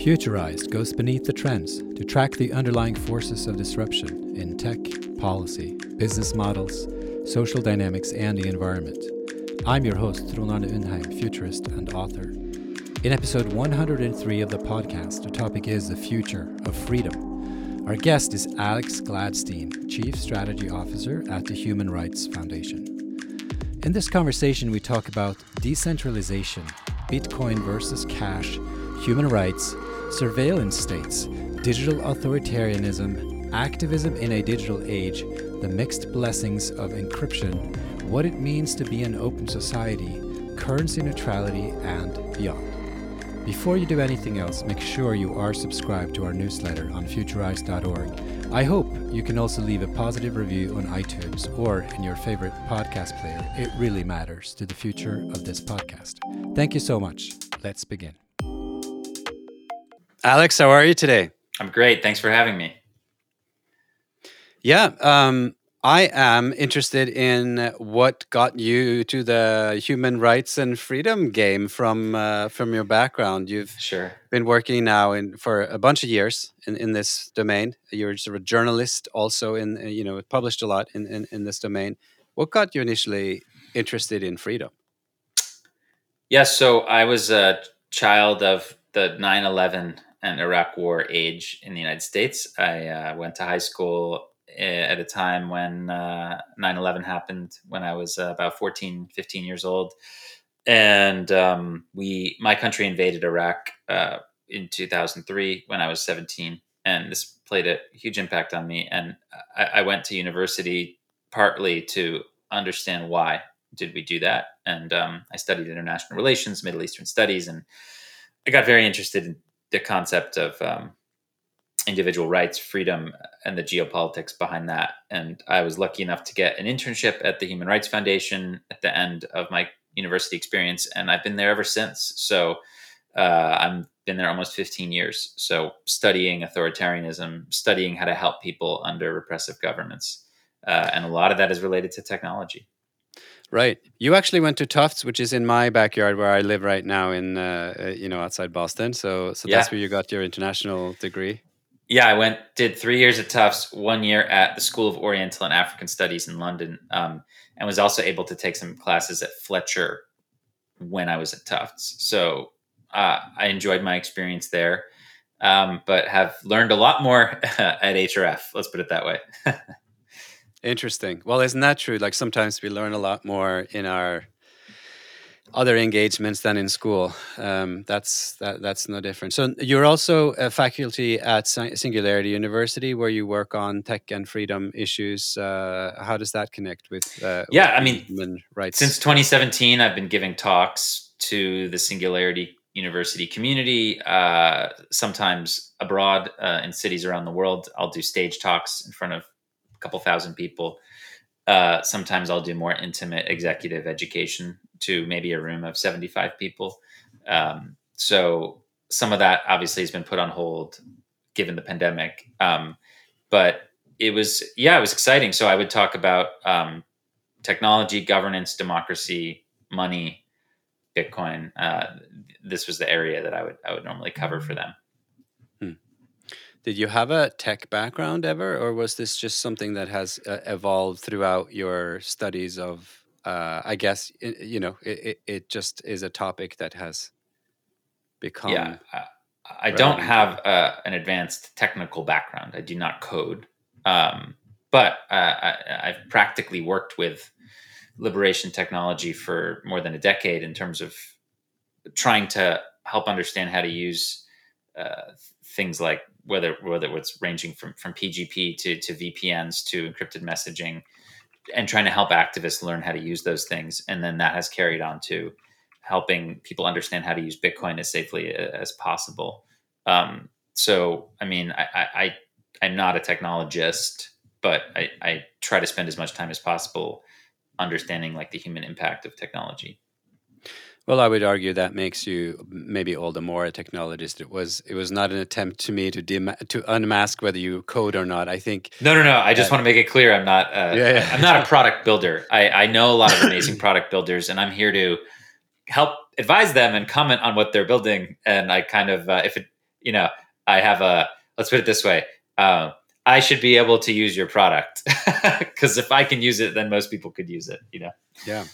Futurized goes beneath the trends to track the underlying forces of disruption in tech, policy, business models, social dynamics, and the environment. I'm your host, Trond Arne Undheim, futurist and author. In episode 103 of the podcast, the topic is the future of freedom. Our guest is Alex Gladstein, Chief Strategy Officer at the Human Rights Foundation. In this conversation, we talk about decentralization, Bitcoin versus cash, human rights, surveillance states, digital authoritarianism, activism in a digital age, the mixed blessings of encryption, what it means to be an open society, currency neutrality, and beyond. Before you do anything else, make sure you are subscribed to our newsletter on futurized.org. I hope you can also leave a positive review on iTunes or in your favorite podcast player. It really matters to the future of this podcast. Thank you so much. Let's begin. Alex, how are you today? I'm great. Thanks for having me. Yeah, um, I am interested in what got you to the human rights and freedom game from uh, from your background. You've sure been working now in for a bunch of years in, in this domain. You're sort of a journalist, also in uh, you know published a lot in, in, in this domain. What got you initially interested in freedom? Yes, yeah, so I was a child of the 9/11 and Iraq War age in the United States. I uh, went to high school eh, at a time when uh, 9-11 happened when i was uh, about 14 15 years old. And um, we my country invaded iraq uh, in 2003 when i was 17 and this played a huge impact on me. And I, I, went to university partly to understand why did we do that. And um, i studied international relations middle eastern studies and i got very interested in the concept of um, individual rights, freedom, and the geopolitics behind that. And I was lucky enough to get an internship at the Human Rights Foundation at the end of my university experience, and I've been there ever since. So uh, I've been there almost 15 years. So studying authoritarianism, studying how to help people under repressive governments, uh, and a lot of that is related to technology. Right. You actually went to Tufts, which is in my backyard where I live right now, in uh, uh you know outside Boston. So, so yeah. that's where you got your international degree. Yeah, I went did three years at Tufts, one year at the School of Oriental and African Studies in London, um, and was also able to take some classes at Fletcher when I was at Tufts. So uh, I enjoyed my experience there, um, but have learned a lot more at HRF. Let's put it that way. Interesting. Well, isn't that true? Like sometimes we learn a lot more in our other engagements than in school. Um, that's that, that's no different. So you're also a faculty at Singularity University, where you work on tech and freedom issues. Uh, how does that connect with? Uh, yeah, with I mean, human rights. Since 2017, I've been giving talks to the Singularity University community. Uh, sometimes abroad uh, in cities around the world, I'll do stage talks in front of couple thousand people. Uh, sometimes I'll do more intimate executive education to maybe a room of 75 people. Um, so some of that obviously has been put on hold given the pandemic. Um, but it was, yeah, it was exciting. So I would talk about um, technology, governance, democracy, money, Bitcoin. Uh, this was the area that I would I would normally cover for them. Did you have a tech background ever, or was this just something that has uh, evolved throughout your studies of? Uh, I guess it, you know it, it, just is a topic that has become. Yeah, I, I don't have uh, an advanced technical background. I do not code, um, but uh, I, I've practically worked with liberation technology for more than a decade in terms of trying to help understand how to use uh, things like whether whether it's ranging from from PGP to to VPNs to encrypted messaging, and trying to help activists learn how to use those things, and then that has carried on to helping people understand how to use Bitcoin as safely as possible. Um, so, I mean, I, I, I am not a technologist, but I, I try to spend as much time as possible understanding like the human impact of technology. Well, I would argue that makes you maybe all the more a technologist. It was it was not an attempt to me to to unmask whether you code or not. I think no, no, no. I just uh, want to make it clear. I'm not. Uh, yeah, yeah. I'm not a product builder. I, I know a lot of amazing product builders, and I'm here to help advise them and comment on what they're building. And I kind of uh, if it you know, I have a let's put it this way. Uh, I should be able to use your product because if I can use it, then most people could use it. You know. Yeah.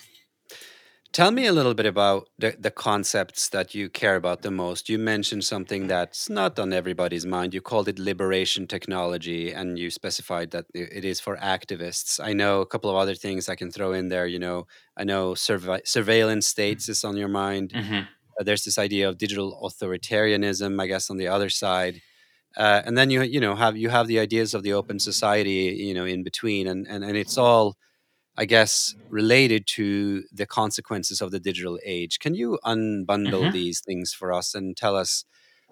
Tell me a little bit about the, the concepts that you care about the most. You mentioned something that's not on everybody's mind. You called it liberation technology, and you specified that it is for activists. I know a couple of other things I can throw in there. You know, I know surve- surveillance states is on your mind. Mm-hmm. Uh, there's this idea of digital authoritarianism, I guess, on the other side. Uh, and then you you know have you have the ideas of the open society you know in between and and, and it's all I guess, related to the consequences of the digital age. Can you unbundle mm-hmm. these things for us and tell us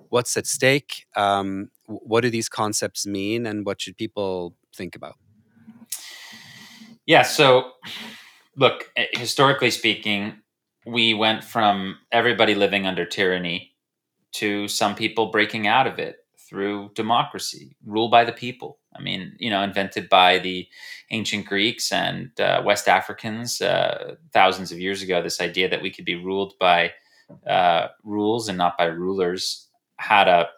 what's at stake? Um, what do these concepts mean, and what should people think about? Yeah. So, look, eh, historically speaking, we went from everybody living under tyranny to some people breaking out of it through democracy, rule by the people. I mean, you know, invented by the ancient Greeks and uh, West Africans uh, thousands of years ago. This idea that we could be ruled by uh, rules and not by rulers had a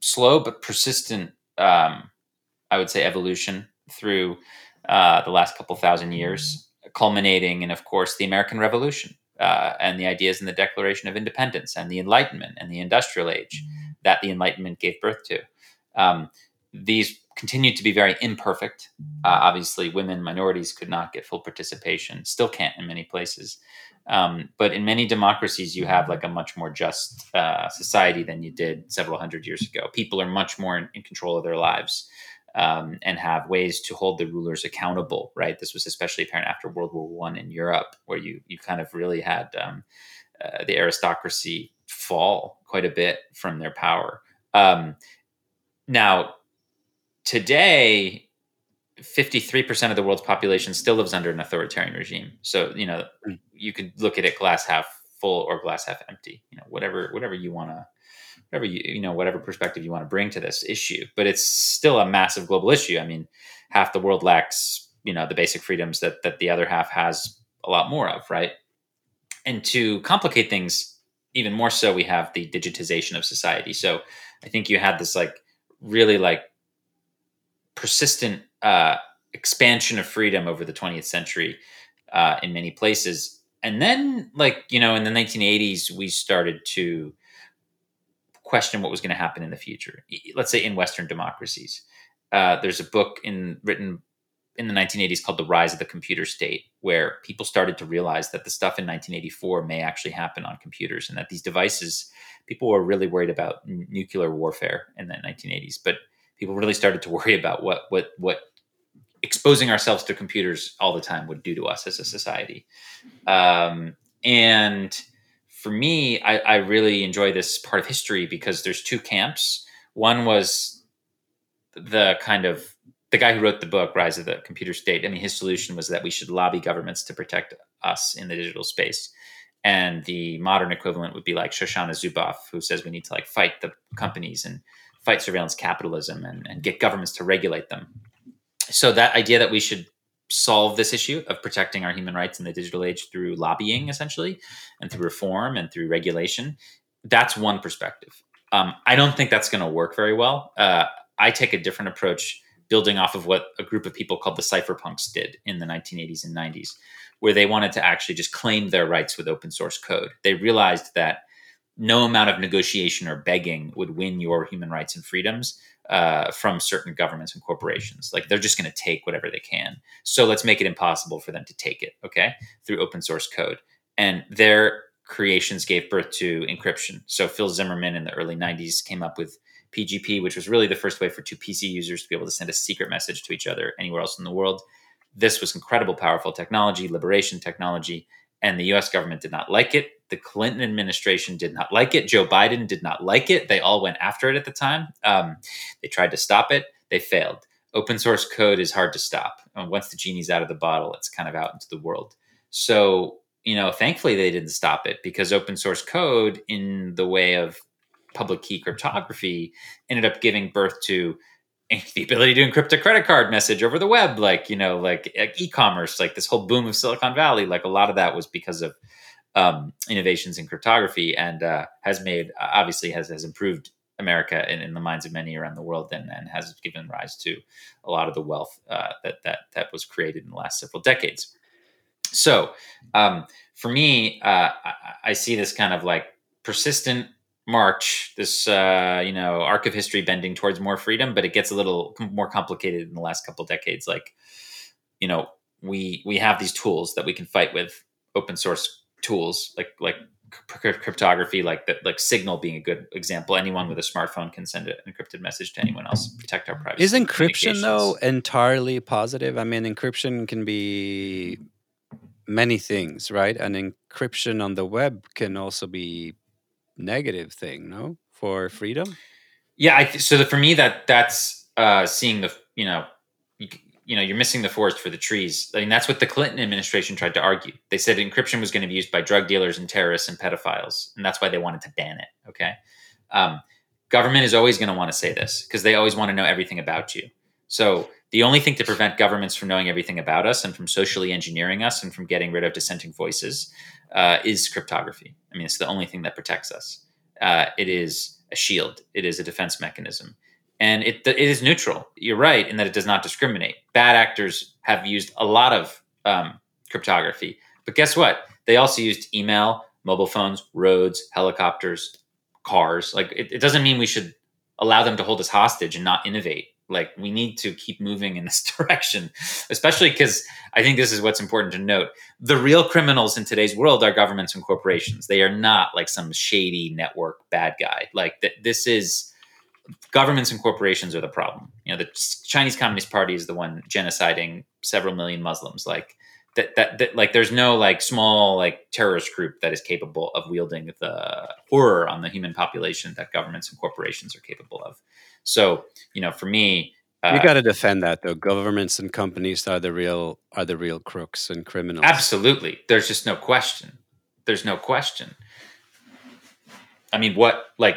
slow but persistent, um, I would say, evolution through uh, the last couple thousand years, culminating in, of course, the American Revolution. Uh, and the ideas in the Declaration of Independence and the Enlightenment and the Industrial Age that the Enlightenment gave birth to. Um, these continued to be very imperfect. Uh, obviously, women, minorities could not get full participation, still can't in many places. Um, but in many democracies, you have like a much more just uh, society than you did several hundred years ago. People are much more in, in control of their lives um, and have ways to hold the rulers accountable. Right. This was especially apparent after World War One in Europe, where you you kind of really had um, uh, the aristocracy fall quite a bit from their power. Um, now, today 53% of the world's population still lives under an authoritarian regime. So you know mm. you could look at it glass half full or glass half empty you know whatever whatever you want to whatever you you know whatever perspective you want to bring to this issue. But it's still a massive global issue. I mean half the world lacks you know the basic freedoms that that the other half has a lot more of right? And to complicate things even more so we have the digitization of society. So i think you had this like really like persistent uh, expansion of freedom over the 20th century uh, in many places. And then, like, you know, in the 1980s, we started to question what was going to happen in the future. Let's say in Western democracies. Uh, there's a book in written in the 1980s called The Rise of the Computer State, where people started to realize that the stuff in 1984 may actually happen on computers and that these devices, people were really worried about n- nuclear warfare in the 1980s. But people really started to worry about what what what exposing ourselves to computers all the time would do to us as a society. Um, and for me, I, I really enjoy this part of history because there's two camps. One was the kind of the guy who wrote the book rise of the computer state i mean his solution was that we should lobby governments to protect us in the digital space and the modern equivalent would be like shoshana zuboff who says we need to like fight the companies and fight surveillance capitalism and, and get governments to regulate them. So that idea that we should solve this issue of protecting our human rights in the digital age through lobbying, essentially, and through reform and through regulation, that's one perspective. Um, I don't think that's going to work very well. Uh, I take a different approach, building off of what a group of people called the cypherpunks did in the 1980s and 90s, where they wanted to actually just claim their rights with open source code. They realized that no amount of negotiation or begging would win your human rights and freedoms uh, from certain governments and corporations. Like they're just going to take whatever they can. So let's make it impossible for them to take it, okay, through open source code. And their creations gave birth to encryption. So Phil Zimmermann in the early 90s came up with PGP, which was really the first way for two PC users to be able to send a secret message to each other anywhere else in the world. This was incredible, powerful technology, liberation technology, and the US government did not like it. The Clinton administration did not like it. Joe Biden did not like it. They all went after it at the time. Um, they tried to stop it, they failed. Open source code is hard to stop. And once the genie's out of the bottle, it's kind of out into the world. So, you know, thankfully they didn't stop it because open source code, in the way of public key cryptography, ended up giving birth to the ability to encrypt a credit card message over the web, like you know, like, like e-commerce, like this whole boom of Silicon Valley, like a lot of that was because of um, innovations in cryptography, and uh, has made obviously has has improved America and in the minds of many around the world, and, and has given rise to a lot of the wealth uh, that that that was created in the last several decades. So, um, for me, uh, I, I, see this kind of like persistent march, this uh, you know arc of history bending towards more freedom, but it gets a little more complicated in the last couple decades. Like, you know, we we have these tools that we can fight with, open source tools like like cryptography, like that, like Signal being a good example. Anyone with a smartphone can send an encrypted message to anyone else, protect our privacy. Is encryption though entirely positive? I mean, encryption can be many things, right? And encryption on the web can also be negative thing, no, for freedom. Yeah, I so the, for me that that's uh, seeing the you know you, know you're missing the forest for the trees. I mean that's what the Clinton administration tried to argue. They said encryption was going to be used by drug dealers and terrorists and pedophiles, and that's why they wanted to ban it. Okay, um, government is always going to want to say this because they always want to know everything about you. So the only thing to prevent governments from knowing everything about us and from socially engineering us and from getting rid of dissenting voices uh, is cryptography. I mean, it's the only thing that protects us. Uh, it is a shield. It is a defense mechanism and it, it is neutral. You're right in that it does not discriminate. Bad actors have used a lot of um, cryptography, but guess what? They also used email, mobile phones, roads, helicopters, cars. Like it, it doesn't mean we should allow them to hold us hostage and not innovate. Like we need to keep moving in this direction, especially because I think this is what's important to note. The real criminals in today's world are governments and corporations. They are not like some shady network bad guy. Like th- this is governments and corporations are the problem. You know, the Chinese Communist Party is the one genociding several million Muslims. Like that, that, that, like there's no like small like terrorist group that is capable of wielding the horror on the human population that governments and corporations are capable of. So, you know, for me, uh, you got to defend that though. Governments and companies are the real are the real crooks and criminals. Absolutely, there's just no question. There's no question. I mean, what like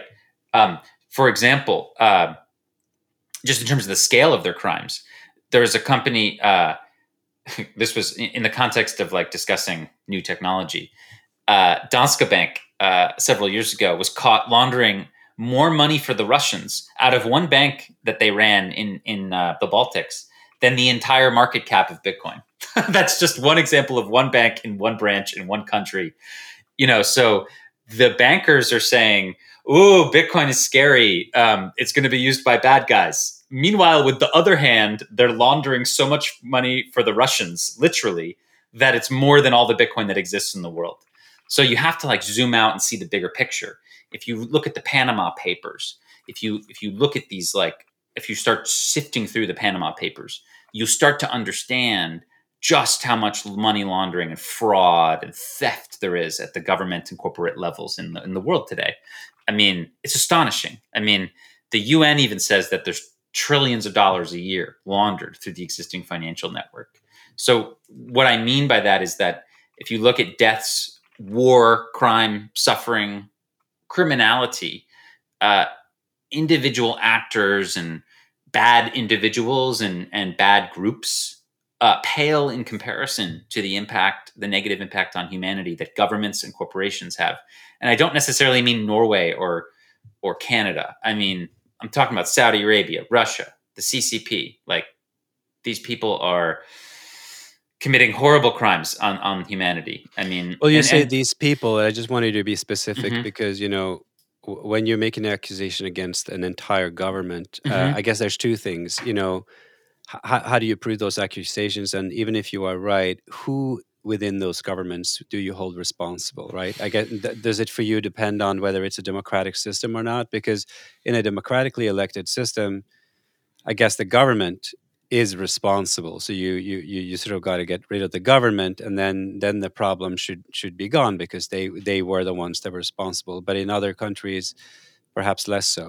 um, for example, uh, just in terms of the scale of their crimes, there was a company. Uh, this was in the context of like discussing new technology. Uh, Danske Bank uh, several years ago was caught laundering more money for the Russians out of one bank that they ran in in uh, the Baltics than the entire market cap of Bitcoin. That's just one example of one bank in one branch in one country. You know, so the bankers are saying, "Ooh, Bitcoin is scary. Um, it's going to be used by bad guys." Meanwhile, with the other hand, they're laundering so much money for the Russians, literally, that it's more than all the Bitcoin that exists in the world. So you have to like zoom out and see the bigger picture. If you look at the Panama Papers, if you if you look at these like if you start sifting through the Panama Papers, you start to understand just how much money laundering and fraud and theft there is at the government and corporate levels in the, in the world today. I mean, it's astonishing. I mean, the UN even says that there's trillions of dollars a year laundered through the existing financial network. So, what I mean by that is that if you look at deaths, war, crime, suffering, criminality, uh, individual actors and bad individuals and, and bad groups uh, pale in comparison to the impact, the negative impact on humanity that governments and corporations have. And I don't necessarily mean Norway or or Canada. I mean I'm talking about Saudi Arabia, Russia, the CCP. Like these people are committing horrible crimes on on humanity. I mean, well, you and, say and, these people. I just wanted to be specific mm-hmm. because you know when you make an accusation against an entire government, uh, mm-hmm. uh, I guess there's two things. You know how, how do you prove those accusations? And even if you are right, who within those governments do you hold responsible right? I get does it for you depend on whether it's a democratic system or not? Because in a democratically elected system i guess the government is responsible. So you you you, you sort of got to get rid of the government and then then the problem should should be gone because they they were the ones that were responsible. But in other countries perhaps less so.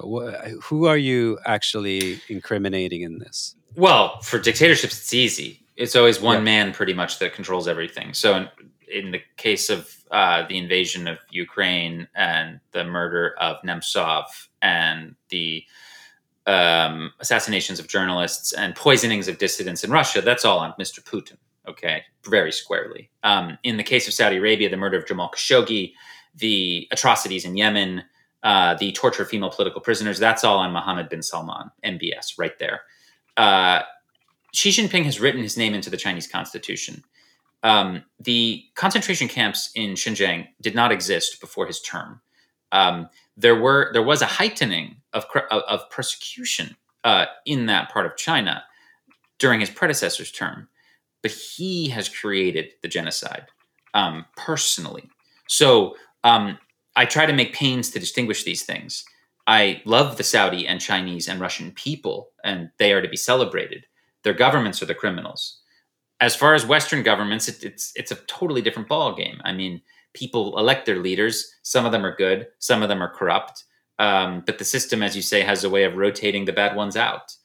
Who are you actually incriminating in this well, for dictatorships, it's easy. It's always one man pretty much that controls everything. So in, in the case of uh, the invasion of Ukraine and the murder of Nemtsov and the um, assassinations of journalists and poisonings of dissidents in Russia, that's all on Mr. Putin. Okay, very squarely. Um, in the case of Saudi Arabia, the murder of Jamal Khashoggi, the atrocities in Yemen, uh, the torture of female political prisoners. That's all on Mohammed bin Salman, MBS, right there. Uh, Xi Jinping has written his name into the Chinese constitution. Um, the concentration camps in Xinjiang did not exist before his term. Um, there were there was a heightening of of, persecution uh, in that part of China during his predecessor's term, but he has created the genocide um, personally. So um, I try to make pains to distinguish these things. I love the Saudi and Chinese and Russian people, and they are to be celebrated. Their governments are the criminals. As far as Western governments, it, it's it's a totally different ball game. I mean, people elect their leaders. Some of them are good, some of them are corrupt. Um, but the system, as you say, has a way of rotating the bad ones out.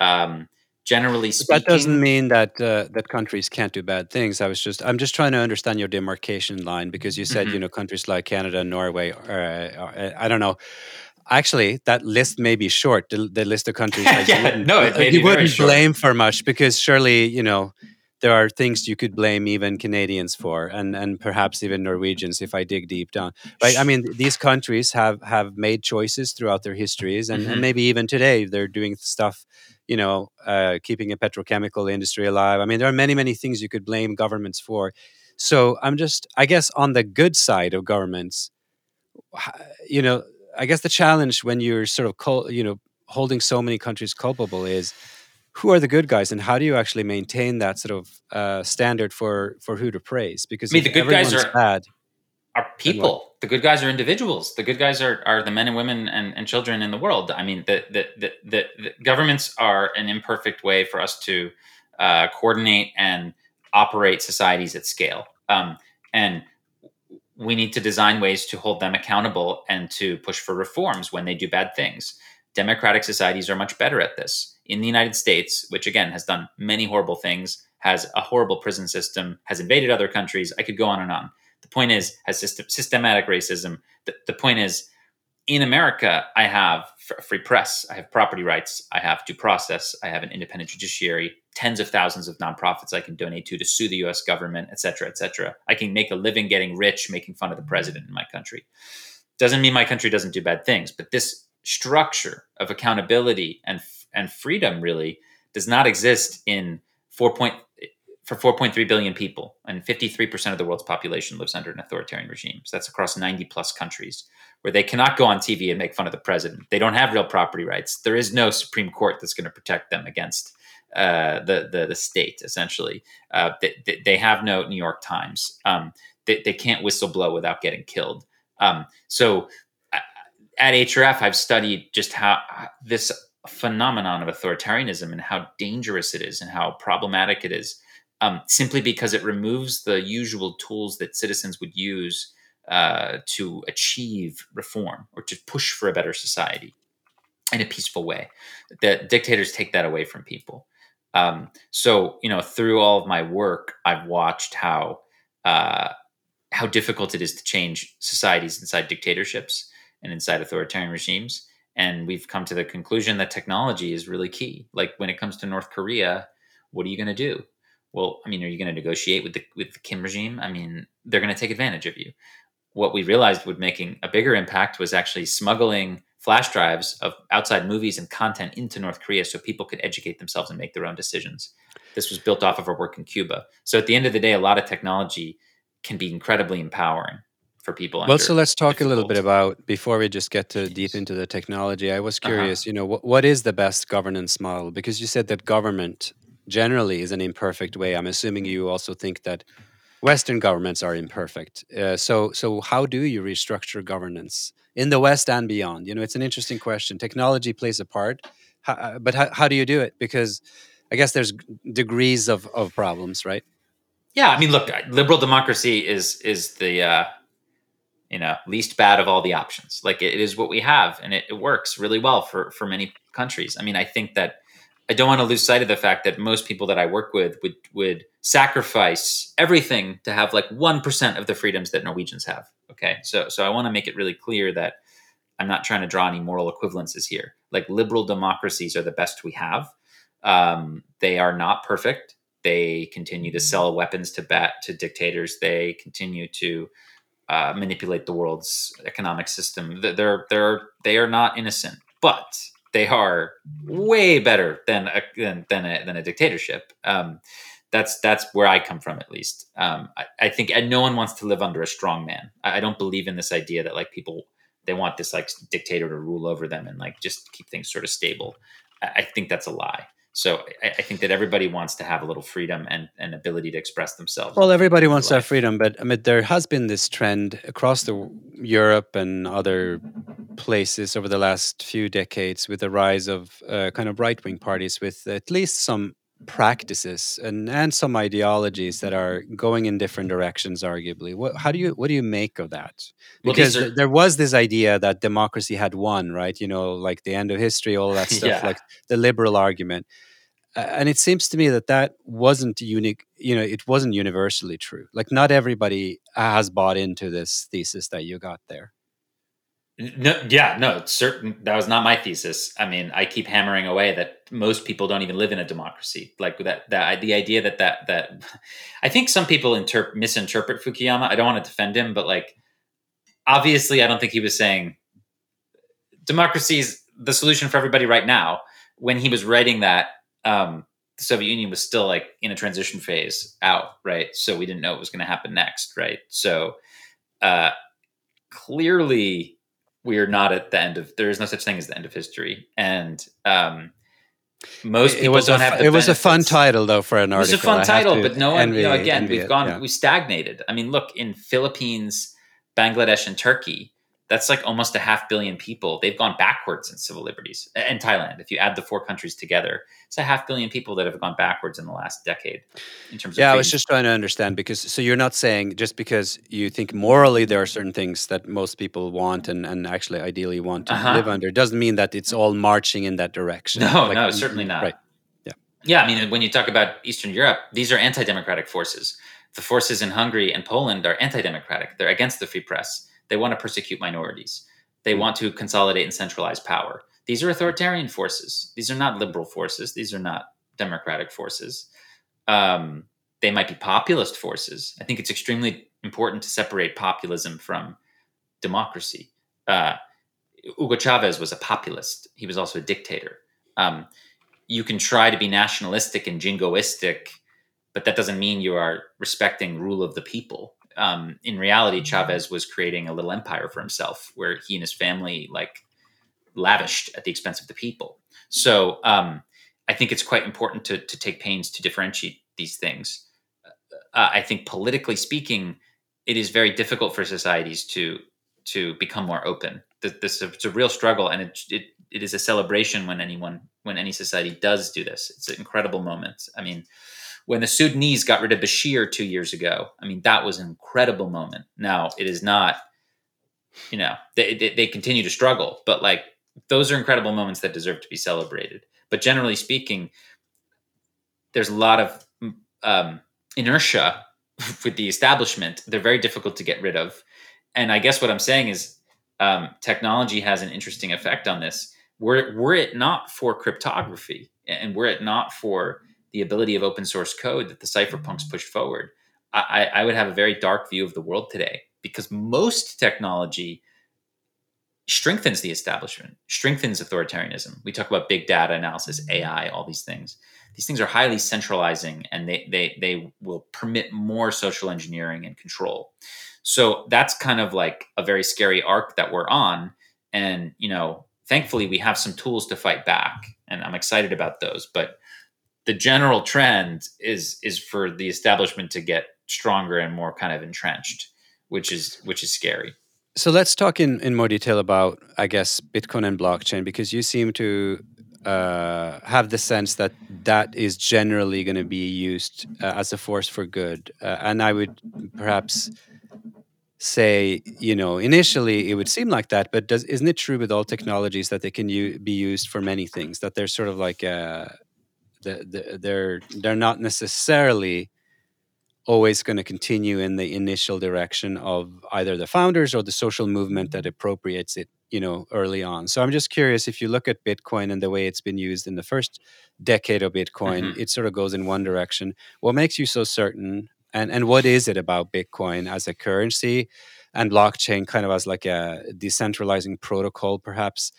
Um, generally speaking, that doesn't mean that uh, that countries can't do bad things. I was just I'm just trying to understand your demarcation line because you said mm-hmm. you know countries like Canada, and Norway, or, uh, I don't know. Actually, that list may be short. The, the list of countries yeah, you wouldn't, no, it you wouldn't blame for much because surely you know there are things you could blame even Canadians for, and and perhaps even Norwegians if I dig deep down. Right? I mean, these countries have have made choices throughout their histories, and, mm-hmm. and maybe even today they're doing stuff. You know, uh, keeping a petrochemical industry alive. I mean, there are many many things you could blame governments for. So I'm just, I guess, on the good side of governments. You know, I guess the challenge when you're sort of, you know, holding so many countries culpable is who are the good guys and how do you actually maintain that sort of uh, standard for for who to praise? Because I mean, the good guys are bad are people. The good guys are individuals. The good guys are, are the men and women and, and children in the world. I mean the, the, the, the, the governments are an imperfect way for us to uh, coordinate and operate societies at scale. Um, and we need to design ways to hold them accountable and to push for reforms when they do bad things democratic societies are much better at this in the United States, which again has done many horrible things, has a horrible prison system, has invaded other countries. I could go on and on. The point is, has system, systematic racism. The, the point is, in America, I have a free press, I have property rights, I have due process, I have an independent judiciary, tens of thousands of nonprofits I can donate to to sue the U.S. government, et cetera, et cetera. I can make a living getting rich, making fun of the president in my country. Doesn't mean my country doesn't do bad things, but this structure of accountability and and freedom really does not exist in 4 point for 4.3 billion people and 53% of the world's population lives under an authoritarian regime so that's across 90 plus countries where they cannot go on tv and make fun of the president. They don't have real property rights. There is no supreme court that's going to protect them against uh, the, the, the state essentially. Uh, they, they, have no new york times. Um, they, they can't whistleblow without getting killed. Um, so uh, at hrf i've studied just how this phenomenon of authoritarianism and how dangerous it is and how problematic it is, um, simply because it removes the usual tools that citizens would use uh, to achieve reform or to push for a better society in a peaceful way. That dictators take that away from people. Um, so, you know, through all of my work, I've watched how uh, how difficult it is to change societies inside dictatorships and inside authoritarian regimes. And we've come to the conclusion that technology is really key. Like when it comes to north korea what are you going to do? Well i mean are you going to negotiate with the with the kim regime? I mean they're going to take advantage of you what we realized would making a bigger impact was actually smuggling flash drives of outside movies and content into north korea so people could educate themselves and make their own decisions this was built off of our work in cuba so at the end of the day a lot of technology can be incredibly empowering for people. Well, so let's talk a little bit about before we just get to deep into the technology. I was uh-huh. curious, uh-huh. you know, what, what is the best governance model? Because you said that government generally is an imperfect way. I'm assuming you also think that Western governments are imperfect. Uh, so, so how do you restructure governance in the West and beyond? You know, it's an interesting question. Technology plays a part, how, uh, but how, how do you do it? Because I guess there's degrees of, of problems, right? Yeah, I mean, look, liberal democracy is is the uh, you know least bad of all the options like it is what we have and it, it, works really well for for many countries i mean i think that i don't want to lose sight of the fact that most people that i work with would would sacrifice everything to have like 1% of the freedoms that norwegians have okay? So so i want to make it really clear that i'm not trying to draw any moral equivalences here. Like liberal democracies are the best we have. Um, they are not perfect. They continue to sell weapons to bat to dictators. They continue to uh, manipulate the world's economic system. They're they're they are not innocent, but they are way better than a, than than a, than a dictatorship. Um, that's that's where I come from, at least. Um, I, I, think, and no one wants to live under a strong man. I, I, don't believe in this idea that like people they want this like dictator to rule over them and like just keep things sort of stable. I, I think that's a lie. So I, I, think that everybody wants to have a little freedom and, and ability to express themselves. Well, everybody wants to have freedom, but I mean, there has been this trend across the Europe and other places over the last few decades with the rise of uh, kind of right wing parties with at least some practices and, and some ideologies that are going in different directions arguably. What how do you what do you make of that? Because well, are... there was this idea that democracy had won right? You know like the end of history all that stuff yeah. like the liberal argument and it seems to me that that wasn't unique you know it wasn't universally true like not everybody has bought into this thesis that you got there no, yeah, no, certain. That was not my thesis. I mean, I keep hammering away that most people don't even live in a democracy. Like that, that the idea that that that, I think some people interpret misinterpret Fukuyama. I don't want to defend him, but like, obviously, I don't think he was saying democracy is the solution for everybody right now. When he was writing that, um, the Soviet Union was still like in a transition phase out, right? So we didn't know what was going to happen next, right? So uh, clearly we are not at the end of there is no such thing as the end of history and um most people it was don't a, have it was a fun title though for an article it was a fun title but no one you know again we've gone yeah. we stagnated i mean look in philippines bangladesh and turkey that's like almost a half billion people. They've gone backwards in civil liberties. And Thailand, if you add the four countries together, it's a half billion people that have gone backwards in the last decade in terms of. Yeah, I was just trying to understand because so you're not saying just because you think morally there are certain things that most people want and, and actually ideally want to uh-huh. live under doesn't mean that it's all marching in that direction. No, like, no, certainly not. Right. Yeah. Yeah, I mean, when you talk about Eastern Europe, these are anti democratic forces. The forces in Hungary and Poland are anti democratic, they're against the free press they want to persecute minorities. They want to consolidate and centralize power. These are authoritarian forces. These are not liberal forces. These are not democratic forces. Um, they might be populist forces. I think it's extremely important to separate populism from democracy. Uh, Hugo Chavez was a populist. He was also a dictator. Um, you can try to be nationalistic and jingoistic, but that doesn't mean you are respecting rule of the people um, in reality, Chavez was creating a little empire for himself, where he and his family like lavished at the expense of the people. So um, I think it's quite important to to take pains to differentiate these things. Uh, I think politically speaking, it is very difficult for societies to to become more open. This, it's a real struggle, and it, it it is a celebration when anyone when any society does do this. It's an incredible moment. I mean, when the Sudanese got rid of Bashir two years ago, I mean, that was an incredible moment. Now, it is not, you know, they, they, they continue to struggle, but like those are incredible moments that deserve to be celebrated. But generally speaking, there's a lot of um, inertia with the establishment. They're very difficult to get rid of. And I guess what I'm saying is um, technology has an interesting effect on this. Were, were it not for cryptography and were it not for the ability of open source code that the cypherpunks mm-hmm. pushed forward, I, I would have a very dark view of the world today because most technology strengthens the establishment, strengthens authoritarianism. We talk about big data analysis, mm-hmm. AI, all these things. These things are highly centralizing and they, they, they will permit more social engineering and control. So that's kind of like a very scary arc that we're on. And, you know, thankfully we have some tools to fight back and I'm excited about those. But the general trend is is for the establishment to get stronger and more kind of entrenched, which is which is scary. So let's talk in, in more detail about, I guess, Bitcoin and blockchain, because you seem to uh, have the sense that that is generally going to be used uh, as a force for good. Uh, and I would perhaps say, you know, initially it would seem like that, but does, isn't it true with all technologies that they can u- be used for many things? That they're sort of like a, the, they're they're not necessarily always going to continue in the initial direction of either the founders or the social movement that appropriates it you know early on so i'm just curious if you look at bitcoin and the way it's been used in the first decade of bitcoin mm-hmm. it sort of goes in one direction what makes you so certain and and what is it about bitcoin as a currency and blockchain kind of as like a decentralizing protocol, perhaps.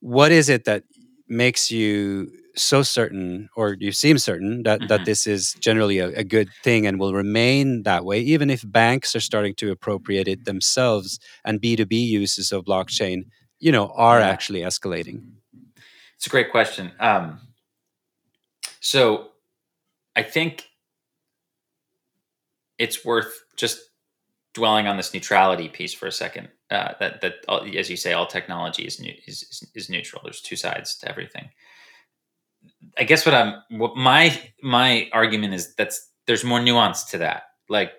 What is it that makes you so certain, or you seem certain, that, mm-hmm. that this is generally a, a, good thing and will remain that way, even if banks are starting to appropriate it themselves and B2B uses of blockchain, you know, are yeah. actually escalating? It's a great question. Um, so I think it's worth just dwelling on this neutrality piece for a second. Uh, that that as you say, all technology is, is is neutral. There's two sides to everything. I guess what I'm what my my argument is that's there's more nuance to that. Like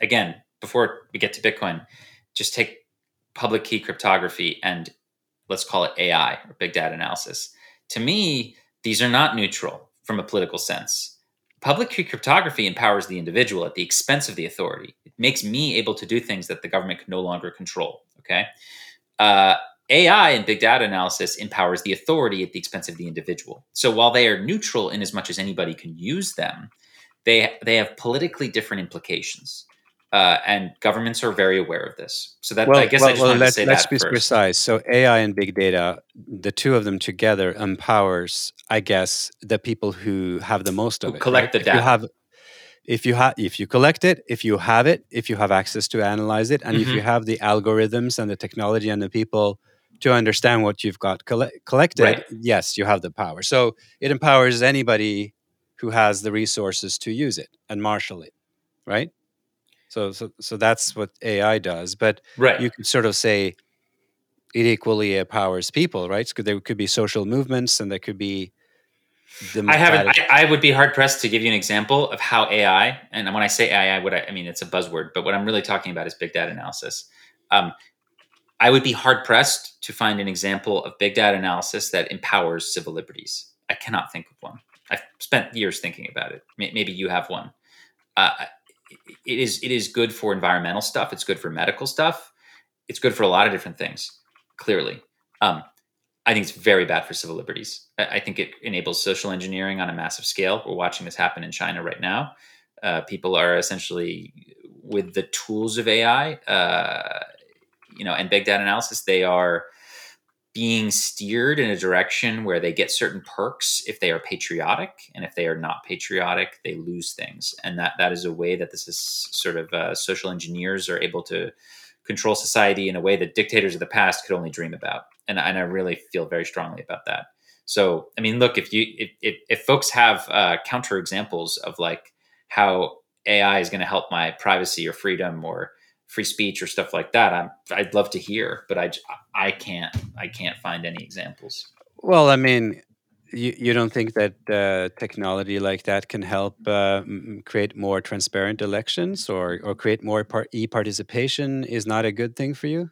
again, before we get to Bitcoin, just take public key cryptography and let's call it AI or big data analysis. To me, these are not neutral from a political sense. Public key cryptography empowers the individual at the expense of the authority. It makes me able to do things that the government can no longer control. Okay. Uh, AI and big data analysis empowers the authority at the expense of the individual. So while they are neutral in as much as anybody can use them, they they have politically different implications. Uh, and governments are very aware of this. So that well, I guess well, I just well, wanted let's, to say that. let's be first. precise. So AI and big data, the two of them together empowers, I guess, the people who have the most of Who it. collect right? the If data. you have, if you have, if you collect it, if you have it, if you have access to analyze it, and if Mhm. you have the algorithms and the technology and the people to understand what you've got colle- collected, Right. yes, you have the power. So it empowers anybody who has the resources to use it and marshal it, right? So, so, so that's what AI does. But Right. you could sort of say it equally empowers people, right? So there could be social movements, and there could be. I haven't. I, I would be hard pressed to give you an example of how AI, and when I say AI, what I, I mean it's a buzzword, but what I'm really talking about is big data analysis. Um, I would be hard pressed to find an example of big data analysis that empowers civil liberties. I cannot think of one. I've spent years thinking about it. Maybe you have one. Uh, it is it is good for environmental stuff. It's good for medical stuff. It's good for a lot of different things. Clearly, um, I think it's very bad for civil liberties. I, think it enables social engineering on a massive scale. We're watching this happen in China right now. Uh, people are essentially with the tools of AI, uh, you know, and big data analysis. They are being steered in a direction where they get certain perks if they are patriotic, and if they are not patriotic, they lose things. And that that is a way that this is sort of uh, social engineers are able to control society in a way that dictators of the past could only dream about. And, and I really feel very strongly about that. So, I mean, look, if you if if, if folks have uh, counter examples of like how AI is going to help my privacy or freedom or free speech or stuff like that, I'm I'd love to hear, but I I can't I can't find any examples. Well, I mean, you, you don't think that uh, technology like that can help uh, create more transparent elections or, or create more par- e participation is not a good thing for you?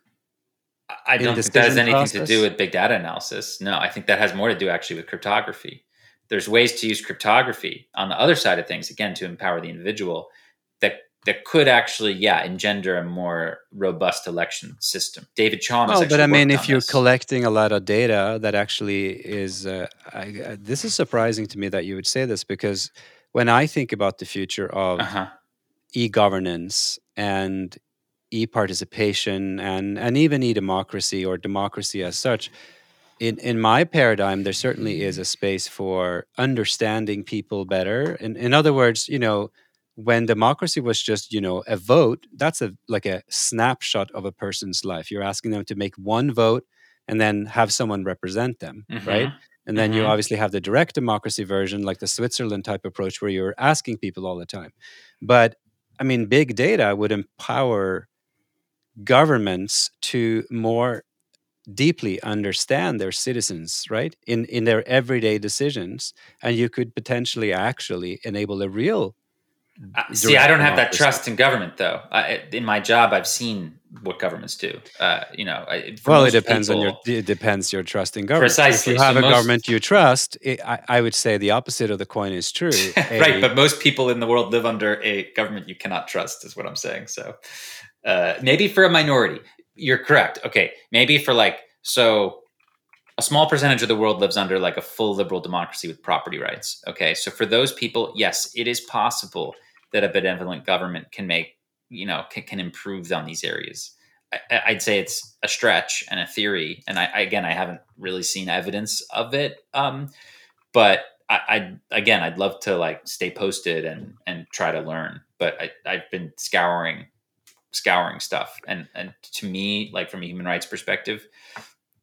I- don't think that has anything to do with big data analysis. No, I think that has more to do actually with cryptography. There's ways to use cryptography on the other side of things, again, to empower the individual that that could actually, yeah, engender a more robust election system. David Chaum. Well, but I mean, if you're this. collecting a lot of data, that actually is. Uh, I, uh, this is surprising to me that you would say this because when I think about the future of uh-huh. e-governance and e-participation and and even e-democracy or democracy as such in in my paradigm there certainly is a space for understanding people better in in other words you know when democracy was just you know a vote that's a like a snapshot of a person's life you're asking them to make one vote and then have someone represent them right Mhm. and then you Mhm. obviously have the direct democracy version, like the Switzerland type approach, where you're asking people all the time. But I mean, big data would empower governments to more deeply understand their citizens, right? In in their everyday decisions, and you could potentially actually enable a real. Uh, See, I don't have that trust in government, though. I, in my job, I've seen what governments do. Uh, you know, I- Well, it depends on your it depends your trust in government. Precisely. If you have So a most- government you trust, it, I, I would say the opposite of the coin is true. right, but most people in the world live under a government you cannot trust, is what I'm saying. So uh, maybe for a minority, you're correct. Okay, maybe for like so. A small percentage of the world lives under like a full liberal democracy with property rights. Okay, so for those people, yes, it is possible that a benevolent government can make you know can, can improve on these areas. I, would say it's a stretch and a theory, and I, again I haven't really seen evidence of it. Um, but I, I again I'd love to like stay posted and and try to learn. But I, I've been scouring scouring stuff, and and to me like from a human rights perspective,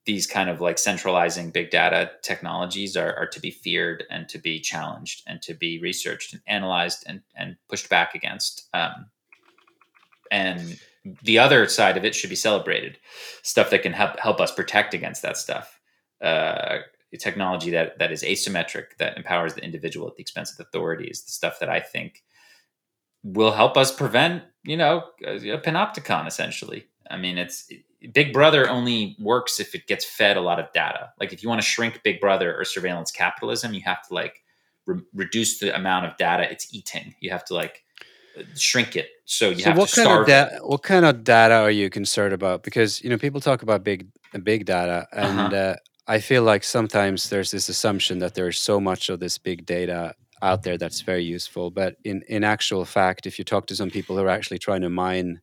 these kind of like centralizing big data technologies are, are to be feared and to be challenged and to be researched and analyzed and, and pushed back against. Um, and the other side of it should be celebrated stuff that can help help us protect against that stuff uh, technology that that is asymmetric that empowers the individual at the expense of the authorities the stuff that i think will help us prevent you know a panopticon essentially i mean it's big brother only works if it gets fed a lot of data like if you want to shrink big brother or surveillance capitalism you have to like re- reduce the amount of data it's eating you have to like shrink it. So you so have what to kind. Of da- what kind of data are you concerned about? Because you know people talk about big big data, and uh-huh. uh, I feel like sometimes there's this assumption that there's so much of this big data out there that's very useful, but in in actual fact, if you talk to some people who are actually trying to mine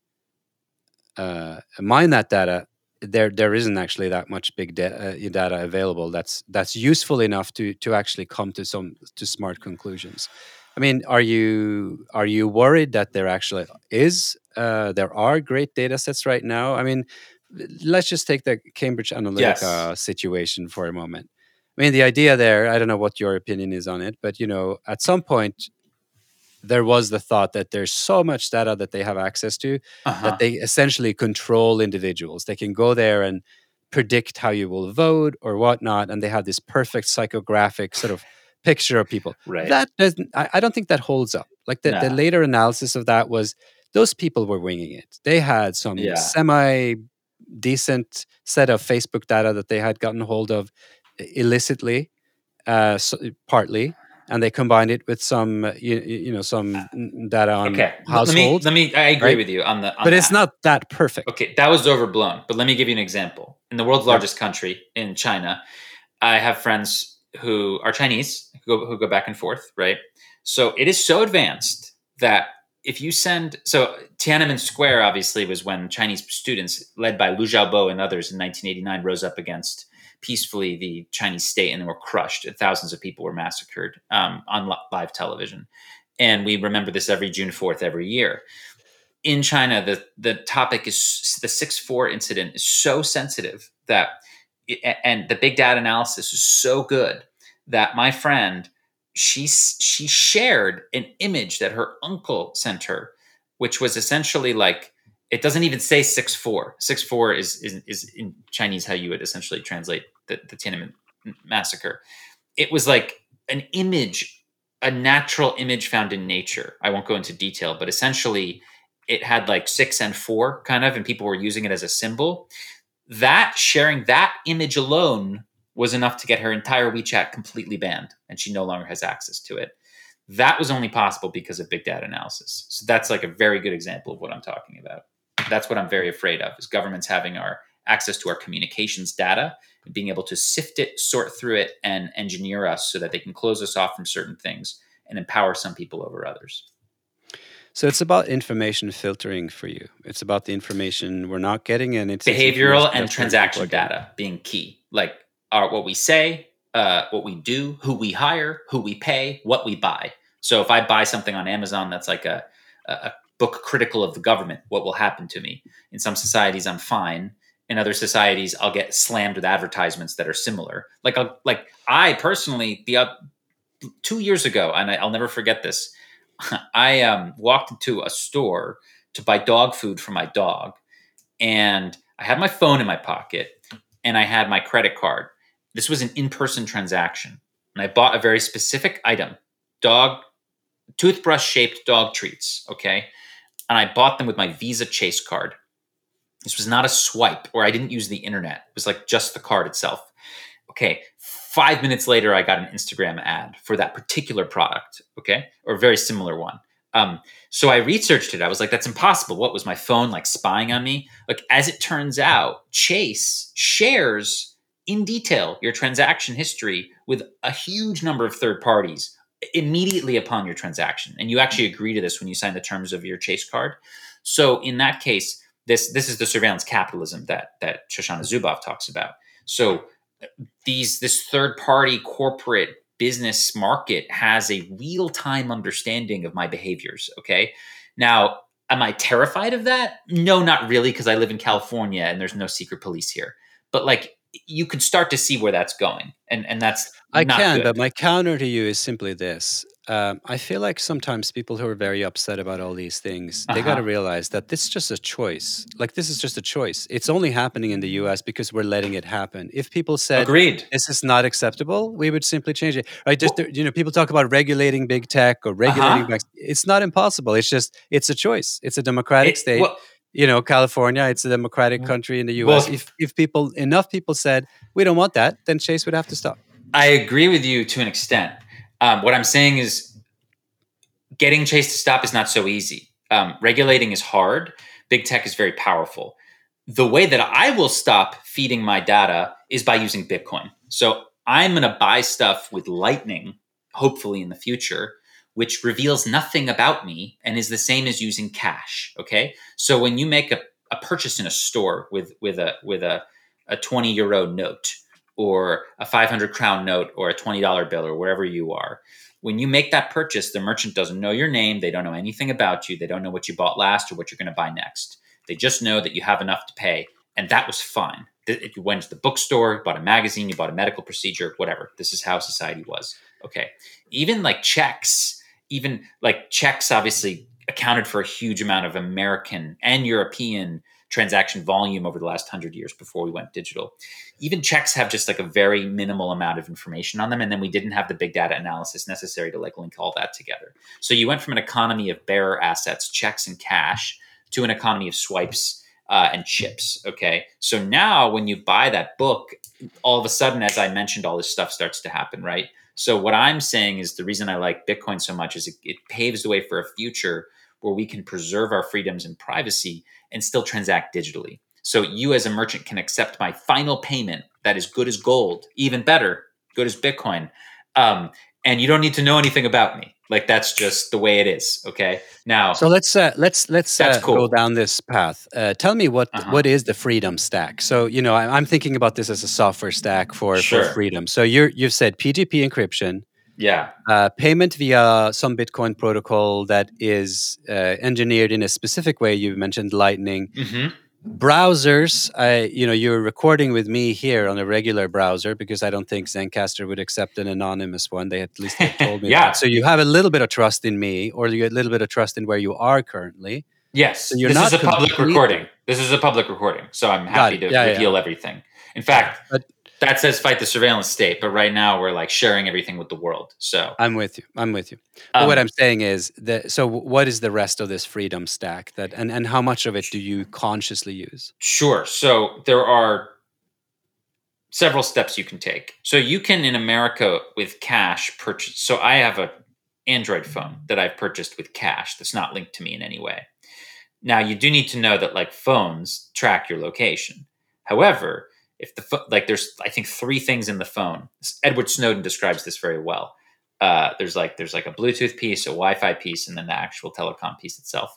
uh, mine that data, there there isn't actually that much big da- uh, data available that's that's useful enough to to actually come to some to smart conclusions. I mean, are you are you worried that there actually is uh, there are great data sets right now? I mean, let's just take the Cambridge Analytica yes. situation for a moment. I mean, the idea there, I don't know what your opinion is on it, but you know, at some point there was the thought that there's so much data that they have access to uh-huh. that they essentially control individuals. They can go there and predict how you will vote or whatnot, and they have this perfect psychographic sort of picture of people. Right. That doesn't. I, I don't think that holds up. Like the, the later analysis of that was those people were winging it. They had some yeah. semi decent set of Facebook data that they had gotten hold of illicitly, uh, so, partly, and they combined it with some, uh, you, you know, some uh, data on okay. households. Let me, let me. I agree right? with you on the. On but it's not that perfect. Okay, that was overblown. But let me give you an example. In the world's largest country, in China, I have friends who are Chinese who go, who go back and forth, right? So it is so advanced that if you send so Tiananmen Square obviously was when Chinese students led by Liu Xiaobo and others in 1989 rose up against peacefully the Chinese state and they were crushed. Thousands of people were massacred um, on live television, and we remember this every June 4th every year. In China, the the topic is the six four incident is so sensitive that and the big data analysis is so good that my friend she she shared an image that her uncle sent her which was essentially like it doesn't even say six four. Six four is, is is in Chinese how you would essentially translate the, the Tiananmen massacre. It was like an image, a natural image found in nature. I won't go into detail, but essentially it had like six and four kind of, and people were using it as a symbol that sharing that image alone was enough to get her entire WeChat completely banned, and she no longer has access to it. That was only possible because of big data analysis. So that's like a very good example of what I'm talking about. That's what I'm very afraid of is governments having our access to our communications data and being able to sift it, sort through it, and engineer us so that they can close us off from certain things and empower some people over others. So it's about information filtering for you. It's about the information we're not getting, and it's behavioral and transaction data being key. Like our, what we say, uh, what we do, who we hire, who we pay, what we buy. So if I buy something on Amazon that's like a, a book critical of the government, what will happen to me? In some societies, I'm fine. In other societies, I'll get slammed with advertisements that are similar. Like, I'll, like I personally, the uh, two years ago, and I, I'll never forget this. I um, walked into a store to buy dog food for my dog, and I had my phone in my pocket and I had my credit card. This was an in person transaction, and I bought a very specific item dog, toothbrush shaped dog treats. Okay. And I bought them with my Visa Chase card. This was not a swipe, or I didn't use the internet. It was like just the card itself. Okay. Five minutes later, I got an Instagram ad for that particular product, okay, or a very similar one. Um, so I researched it. I was like, that's impossible. What was my phone like spying on me? Like, as it turns out, Chase shares in detail your transaction history with a huge number of third parties immediately upon your transaction. And you actually agree to this when you sign the terms of your Chase card. So in that case, this this is the surveillance capitalism that that Shoshana Zuboff talks about. So uh, these this third party corporate business market has a real time understanding of my behaviors. Okay, now am I terrified of that? No, not really, because I live in California and there's no secret police here. But like you could start to see where that's going, and and that's I can, good. but my counter to you is simply this: um, I feel like sometimes people who are very upset about all these things, they got to Uh-huh. realize that this is just a choice. Like this is just a choice. It's only happening in the U.S. because we're letting it happen. If people said Agreed. this is not acceptable, we would simply change it. Right? Just you know, people talk about regulating big tech or regulating. Uh-huh. It's not impossible. It's just it's a choice. It's a democratic It- state. well, you know, California, it's a democratic country in the U.S. Well- if if people enough people said we don't want that, then Chase would have to stop. I agree with you to an extent. Um, what I'm saying is, getting Chase to stop is not so easy. Um, regulating is hard. Big tech is very powerful. The way that I will stop feeding my data is by using Bitcoin. So I'm going to buy stuff with Lightning, hopefully in the future, which reveals nothing about me and is the same as using cash. Okay, so when you make a, a purchase in a store with with a with a a 20 euro note or a 500 crown note or a $20 bill or wherever you are when you make that purchase the merchant doesn't know your name they don't know anything about you they don't know what you bought last or what you're going to buy next. They just know that you have enough to pay and that was fine. If you went to the bookstore bought a magazine you bought a medical procedure whatever. This is how society was okay? Even like checks even like checks obviously accounted for a huge amount of american and european transaction volume over the last 100 years before we went digital. Even checks have just like a very minimal amount of information on them and then we didn't have the big data analysis necessary to like link all that together. So you went from an economy of bearer assets checks and cash to an economy of swipes uh, and chips okay? So now when you buy that book all of a sudden as i mentioned all this stuff starts to happen right so what i'm saying is the reason i like bitcoin so much is it, it paves the way for a future where we can preserve our freedoms and privacy and still transact digitally so you as a merchant can accept my final payment that is good as gold, even better, good as Bitcoin. Um, and you don't need to know anything about me. Like that's just the way it is. Okay. Now, So let's uh, let's let's uh, cool. go down this path. Uh, tell me what Uh-huh. what is the freedom stack? So you know I, I'm thinking about this as a software stack for, Sure. for freedom. So you're you've said PGP encryption, yeah, uh, payment via some Bitcoin protocol that is uh, engineered in a specific way. You mentioned Lightning hmm browsers. I you know you're recording with me here on a regular browser because I don't think Zencastr would accept an anonymous one. They at least told me Yeah. that. So you have a little bit of trust in me, or you have a little bit of trust in where you are currently. yes. you're this not is a public recording. This is a public recording. So I'm happy to Yeah, yeah. reveal everything. In fact, But that says fight the surveillance state, but right now we're like sharing everything with the world. So I'm with you. I'm with you. But um, what I'm saying is that. So what is the rest of this freedom stack? That and and how much of it do you consciously use? Sure. So there are several steps you can take. So you can in America with cash purchase. So I have a Android phone that I've purchased with cash that's not linked to me in any way. Now you do need to know that like phones track your location. However, if the pho- like there's I think three things in the phone. Edward Snowden describes this very well. Uh, there's like there's like a Bluetooth piece, a Wi-Fi piece, and then the actual telecom piece itself.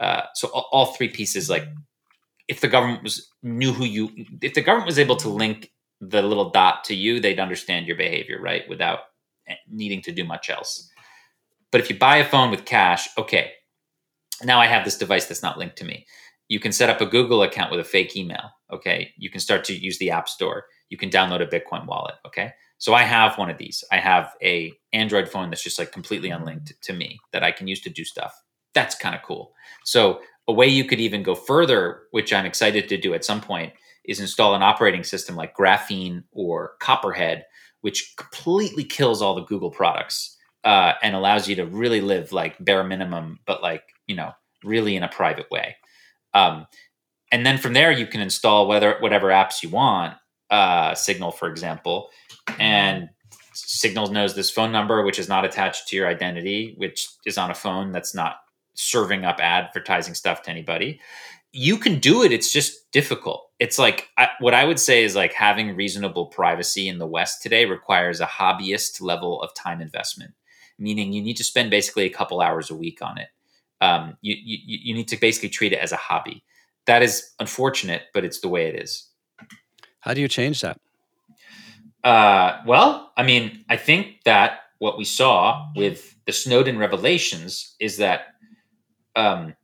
Uh, so all, all three pieces like if the government was knew who you if the government was able to link the little dot to you they'd understand your behavior right without eh, needing to do much else but if you buy a phone with cash okay now i have this device that's not linked to me you can set up a google account with a fake email okay? You can start to use the app store. You can download a bitcoin wallet okay? So i have one of these. I have a android phone that's just like completely unlinked to me that i can use to do stuff. That's kind of cool. So a way you could even go further, which I'm excited to do at some point, is install an operating system like Graphene or Copperhead, which completely kills all the Google products uh, and allows you to really live like bare minimum, but like you know, really in a private way. Um, and then from there, you can install whether whatever apps you want, uh, Signal, for example, and Signal knows this phone number, which is not attached to your identity, which is on a phone that's not serving up advertising stuff to anybody. You can do it. It's just difficult. It's like I, what I would say is like having reasonable privacy in the West today requires a hobbyist level of time investment, meaning you need to spend basically a couple hours a week on it. Um, you, you you need to basically treat it as a hobby. That is unfortunate, but it's the way it is. How do you change that? Uh, well, I mean, I think that what we saw with the Snowden revelations is that um,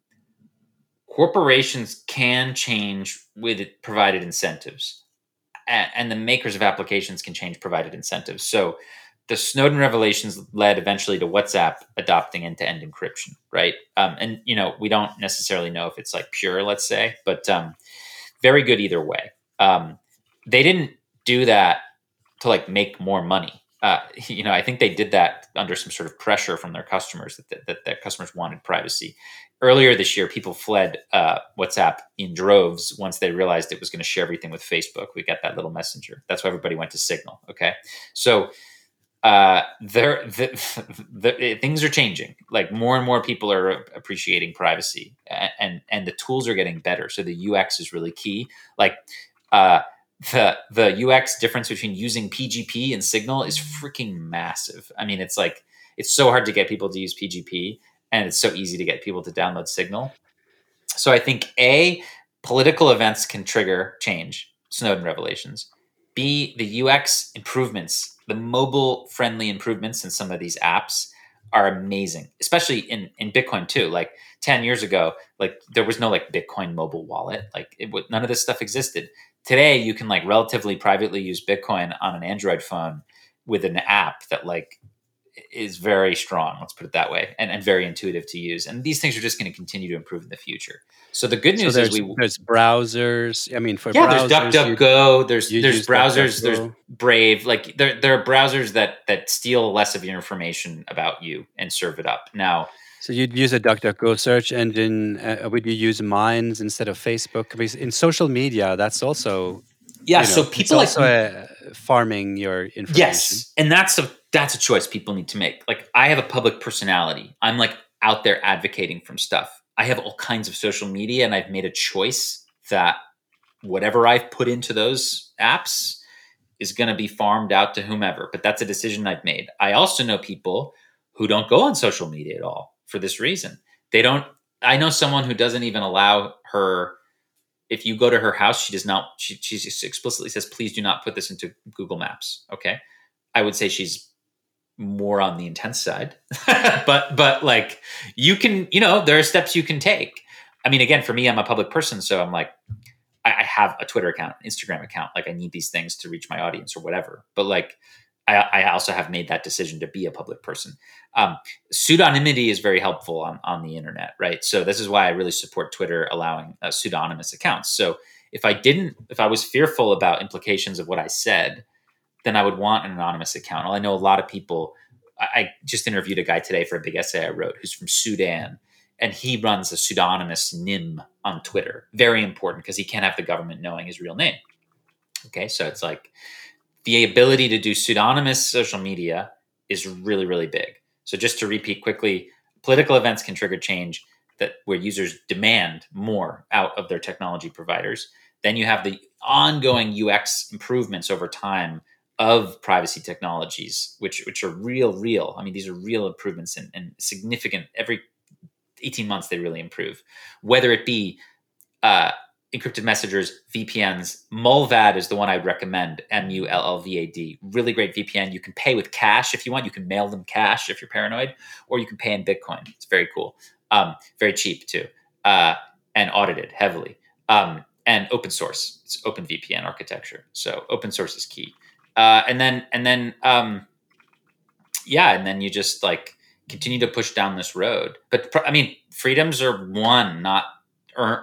corporations can change with provided incentives, and the makers of applications can change provided incentives. So, the Snowden revelations led eventually to WhatsApp adopting end-to-end encryption, right? Um, and you know, we don't necessarily know if it's like pure, let's say, but um, very good either way. Um, they didn't do that to like make more money. Uh, you know, I think they did that under some sort of pressure from their customers that that, that customers wanted privacy. Earlier this year, people fled uh, WhatsApp in droves once they realized it was going to share everything with Facebook. We got that little messenger. That's why everybody went to Signal. Okay, so uh, there, the, the, things are changing. Like more and more people are appreciating privacy, and and, and the tools are getting better. So the UX is really key. Like uh, the the UX difference between using PGP and Signal is freaking massive. I mean, it's like it's so hard to get people to use PGP, and it's so easy to get people to download Signal. So I think a political events can trigger change, Snowden revelations. B the UX improvements, the mobile friendly improvements in some of these apps are amazing, especially in in Bitcoin too. Like ten years ago, like there was no like Bitcoin mobile wallet, like it none of this stuff existed today you can like relatively privately use bitcoin on an android phone with an app that like is very strong let's put it that way and, and very intuitive to use and these things are just going to continue to improve in the future so the good news so is we there's browsers i mean for yeah browsers, there's duckduckgo there's there's browsers DuckDuckGo. there's brave like there, there are browsers that that steal less of your information about you and serve it up now so you'd use a DuckDuckGo search engine. Uh, would you use Minds instead of Facebook? Because in social media, that's also yeah. you know, so people like also uh, farming your information. Yes, and that's a that's a choice people need to make. Like I have a public personality. I'm like out there advocating from stuff. I have all kinds of social media, and I've made a choice that whatever I've put into those apps is going to be farmed out to whomever. But that's a decision I've made. I also know people who don't go on social media at all for this reason. They don't. I know someone who doesn't even allow her. If you go to her house, she does not. She she explicitly says, "Please do not put this into Google Maps." Okay, I would say she's more on the intense side, but but like you can, you know, there are steps you can take. I mean, again, for me, I'm a public person, so I'm like, I, I have a Twitter account, Instagram account. Like, I need these things to reach my audience or whatever. But like, I, I, also have made that decision to be a public person. Um, pseudonymity is very helpful on, on the internet, right? So this is why I really support Twitter allowing uh, pseudonymous accounts. So if I didn't, if I was fearful about implications of what I said, then I would want an anonymous account. I know a lot of people. I, I just interviewed a guy today for a big essay I wrote who's from Sudan, and he runs a pseudonymous nym on Twitter. Very important because he can't have the government knowing his real name. Okay, so it's like the ability to do pseudonymous social media is really, really big. So just to repeat quickly, political events can trigger change that where users demand more out of their technology providers. Then you have the ongoing UX improvements over time of privacy technologies, which which are real, real. I mean, these are real improvements and, and significant. Every 18 months, they really improve. Whether it be uh, encrypted messengers, VPNs. Mullvad is the one I'd recommend. M U L L V A D. Really great VPN. You can pay with cash if you want. You can mail them cash if you're paranoid, or you can pay in Bitcoin. It's very cool. Um, very cheap too, uh, and audited heavily. Um, and open source. It's open VPN architecture. So open source is key. Uh, and then and then um, yeah, and then you just like continue to push down this road. But I mean, freedoms are one, not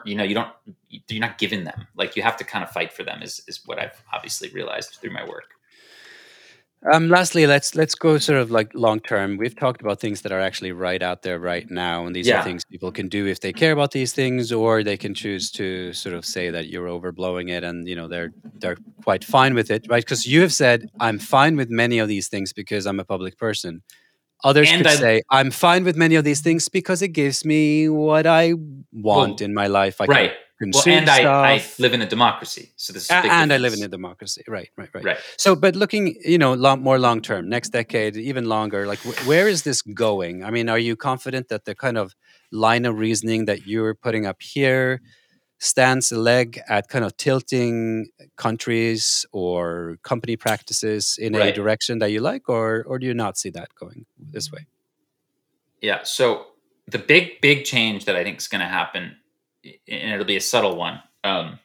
you know you don't you're not given them like you have to kind of fight for them is is what i've obviously realized through my work um, lastly, let's let's go sort of like long term. We've talked about things that are actually right out there right now, and these Yeah. are things people can do if they care about these things, or they can choose to sort of say that you're overblowing it, and you know they're they're quite fine with it, right? Because you have said I'm fine with many of these things because I'm a public person. Others And could I- say I'm fine with many of these things because it gives me what I want Well, in my life. I can right well, and stuff. I, I live in a democracy, so this is A- big and I live in a democracy. Right, right, right. right. So, but looking, you know, long, more long term, next decade, even longer, like wh- where is this going? I mean, are you confident that the kind of line of reasoning that you're putting up here stands a leg at kind of tilting countries or company practices in a direction that you like, or or do you not see that going this way? Yeah. So the big, big change that I think is going to happen, and it'll be a subtle one, um,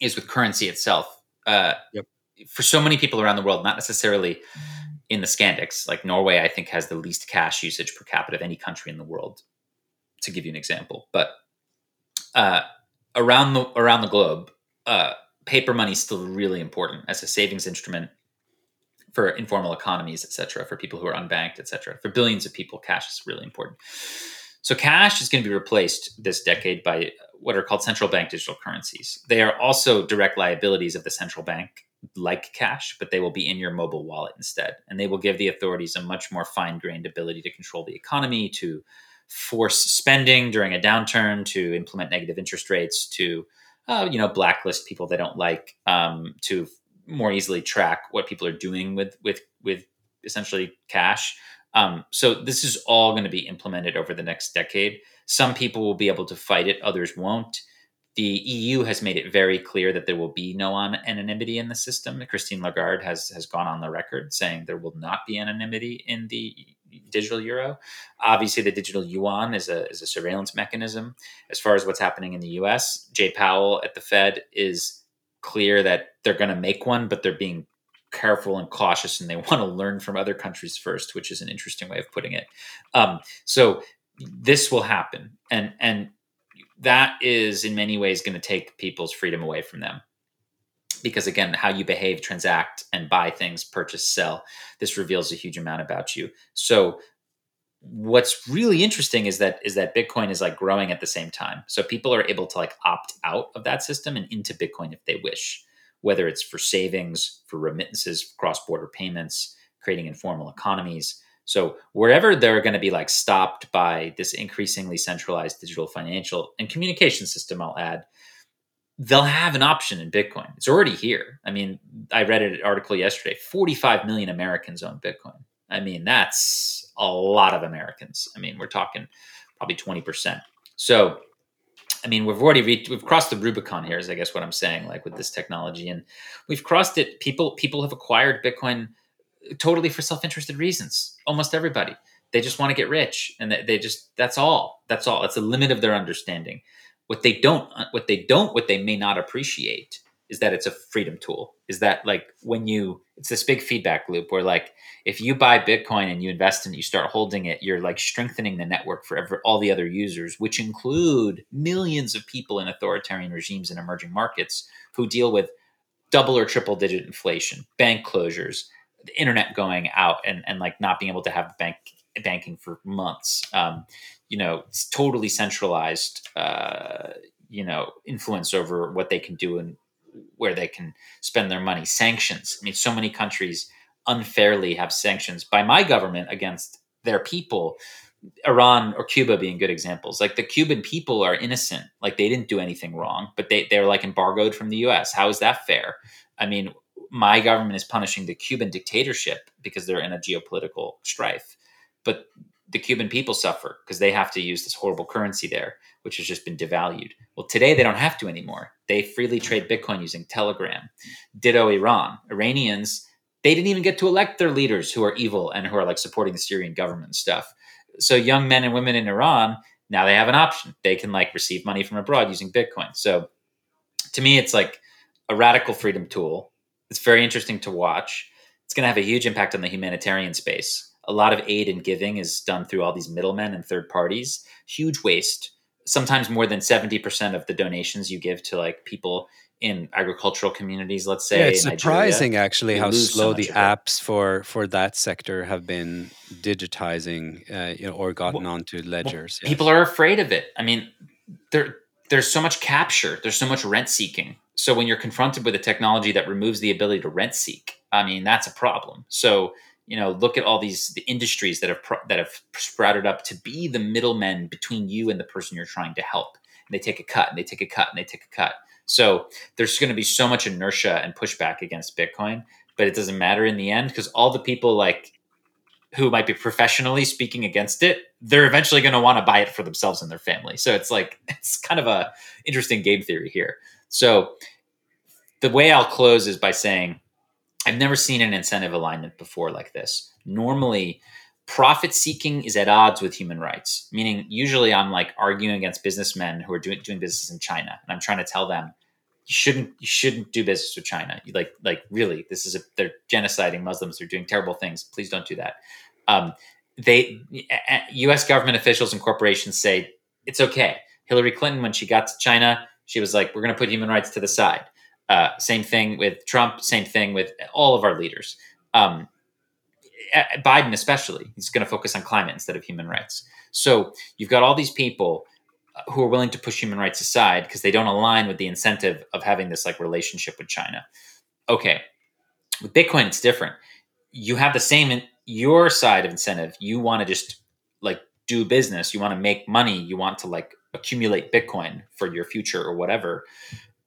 is with currency itself. Uh, Yep. For so many people around the world, not necessarily in the Scandics, like Norway, I think has the least cash usage per capita of any country in the world. To give you an example, but uh, around the around the globe, uh, paper money is still really important as a savings instrument for informal economies, et cetera, for people who are unbanked, et cetera. For billions of people, cash is really important. So cash is going to be replaced this decade by what are called central bank digital currencies. They are also direct liabilities of the central bank, like cash, but they will be in your mobile wallet instead. And they will give the authorities a much more fine grained ability to control the economy, to force spending during a downturn, to implement negative interest rates, to uh, you know blacklist people they don't like, um, to more easily track what people are doing with with with essentially cash. Um, so this is all going to be implemented over the next decade. Some people will be able to fight it, others won't. The EU has made it very clear that there will be no anonymity in the system. Christine Lagarde has has gone on the record saying there will not be anonymity in the digital euro. Obviously, the digital yuan is a is a surveillance mechanism. As far as what's happening in the U.S., Jay Powell at the Fed is clear that they're going to make one, but they're being careful and cautious, and they want to learn from other countries first, which is an interesting way of putting it. Um, so this will happen, and and that is in many ways going to take people's freedom away from them. Because again how you behave transact and buy things purchase sell this reveals a huge amount about you. So what's really interesting is that is that bitcoin is like growing at the same time. So people are able to like opt out of that system and into bitcoin if they wish whether it's for savings for remittances cross-border payments creating informal economies. So wherever they're going to be like stopped by this increasingly centralized digital financial and communication system i'll add they'll have an option in bitcoin. It's already here. I mean i read an article yesterday 45 million americans own bitcoin. I mean that's a lot of americans. I mean we're talking probably 20% so i mean we've already reached we've crossed the rubicon here is i guess what i'm saying like with this technology. And we've crossed it. People people have acquired bitcoin totally for self-interested reasons. Almost everybody. They just want to get rich and they, they just that's all. That's all. That's the limit of their understanding. What they don't what they don't what they may not appreciate is that it's a freedom tool. Is that like when you it's this big feedback loop where like if you buy bitcoin and you invest in it you start holding it you're like strengthening the network for every, all the other users which include millions of people in authoritarian regimes in emerging markets who deal with double or triple digit inflation bank closures the internet going out and, and like not being able to have bank banking for months. Um, you know it's totally centralized uh, you know influence over what they can do and where they can spend their money. Sanctions. I mean so many countries unfairly have sanctions by my government against their people. Iran or cuba being good examples. Like the cuban people are innocent. Like they didn't do anything wrong but they, they're like embargoed from the us how is that fair? I mean my government is punishing the cuban dictatorship because they're in a geopolitical strife. But the Cuban people suffer because they have to use this horrible currency there, which has just been devalued. Well, today they don't have to anymore. They freely trade Bitcoin using Telegram. Ditto Iran. Iranians, they didn't even get to elect their leaders who are evil and who are like supporting the Syrian government and stuff. So young men and women in Iran, now they have an option. They can like receive money from abroad using Bitcoin. So to me, it's like a radical freedom tool. It's very interesting to watch. It's going to have a huge impact on the humanitarian space a lot of aid and giving is done through all these middlemen and third parties. Huge waste sometimes more than 70% of the donations you give to like people in agricultural communities let's say yeah, it's in surprising Nigeria, actually how lose so slow the apps for for that sector have been digitizing uh, you know or gotten onto ledgers yes. people are afraid of it. I mean there there's so much capture there's so much rent seeking. So when you're confronted with a technology that removes the ability to rent seek i mean that's a problem. So you know look at all these the industries that have pro- that have sprouted up to be the middlemen between you and the person you're trying to help And they take a cut and they take a cut and they take a cut. So there's going to be so much inertia and pushback against Bitcoin, but it doesn't matter in the end because all the people like who might be professionally speaking against it, they're eventually going to want to buy it for themselves and their family. So it's like it's kind of a interesting game theory here. So the way I'll close is by saying I've never seen an incentive alignment before like this. Normally, profit seeking is at odds with human rights, meaning usually I'm like arguing against businessmen who are doing doing business in China, and I'm trying to tell them you shouldn't you shouldn't do business with China. You like like really, this is a they're genociding Muslims. They're doing terrible things. Please don't do that. Um, they U.S. government officials and corporations say it's okay. Hillary Clinton, when she got to China, she was like, "We're going to put human rights to the side." Uh, same thing with Trump. Same thing with all of our leaders. Um, Biden, especially, he's going to focus on climate instead of human rights. So you've got all these people uh, who are willing to push human rights aside because they don't align with the incentive of having this like relationship with China. Okay, with Bitcoin, it's different. You have the same in your side of incentive. You want to just like do business. You want to make money. You want to like accumulate Bitcoin for your future or whatever.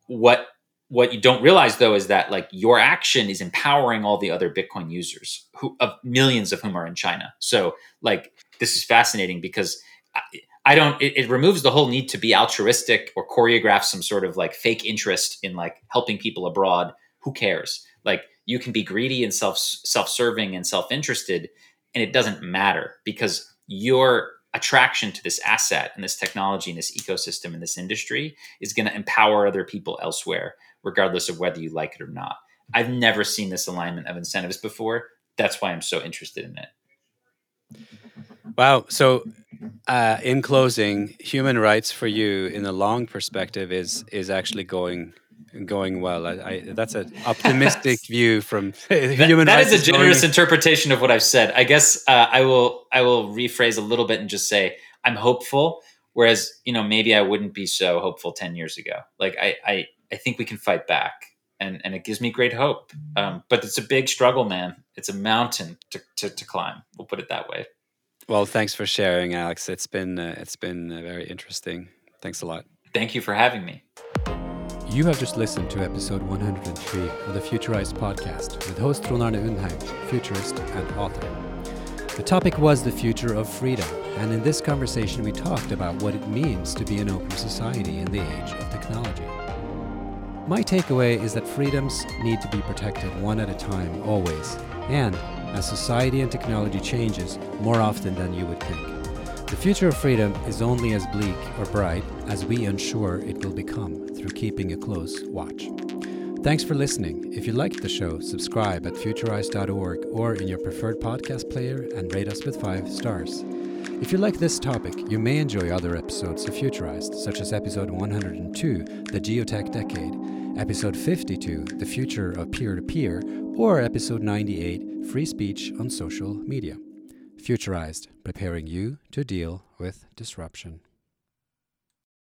What what you don't realize though is that like your action is empowering all the other bitcoin users who of millions of whom are in china. So like this is fascinating because I, I don't it, it, removes the whole need to be altruistic or choreograph some sort of like fake interest in like helping people abroad. Who cares? Like you can be greedy and self self-serving and self-interested and it doesn't matter because your attraction to this asset and this technology and this ecosystem and this industry is going to empower other people elsewhere regardless of whether you like it or not. I've never seen this alignment of incentives before. That's why I'm so interested in it. Wow. So, uh, in closing, human rights for you in the long perspective is is actually going going well. I, I, that's an optimistic view from human that, rights. That is a generous going... interpretation of what I've said. I guess uh, I will I will rephrase a little bit and just say I'm hopeful. Whereas you know maybe I wouldn't be so hopeful ten years ago. Like I I I think we can fight back. And, and it gives me great hope. Um, but it's a big struggle, man. It's a mountain to, to, to climb. We'll put it that way. Well, thanks for sharing, Alex. It's been uh, it's been uh, very interesting. Thanks a lot. Thank you for having me. You have just listened to episode 103 of the Futurized podcast with host Trond Arne Undheim, futurist and author. The topic was the future of freedom, and in this conversation we talked about what it means to be an open society in the age of technology. My takeaway is that freedoms need to be protected one at a time, always, and as society and technology changes more often than you would think. The future of freedom is only as bleak or bright as we ensure it will become through keeping a close watch. Thanks for listening. If you liked the show, subscribe at futurized.org or in your preferred podcast player and rate us with five stars. If you like this topic, you may enjoy other episodes of Futurized, such as episode 102, The Geotech Decade, episode 52, The Future of Peer to Peer, or episode 98, Free Speech on Social Media. Futurized, preparing you to deal with disruption.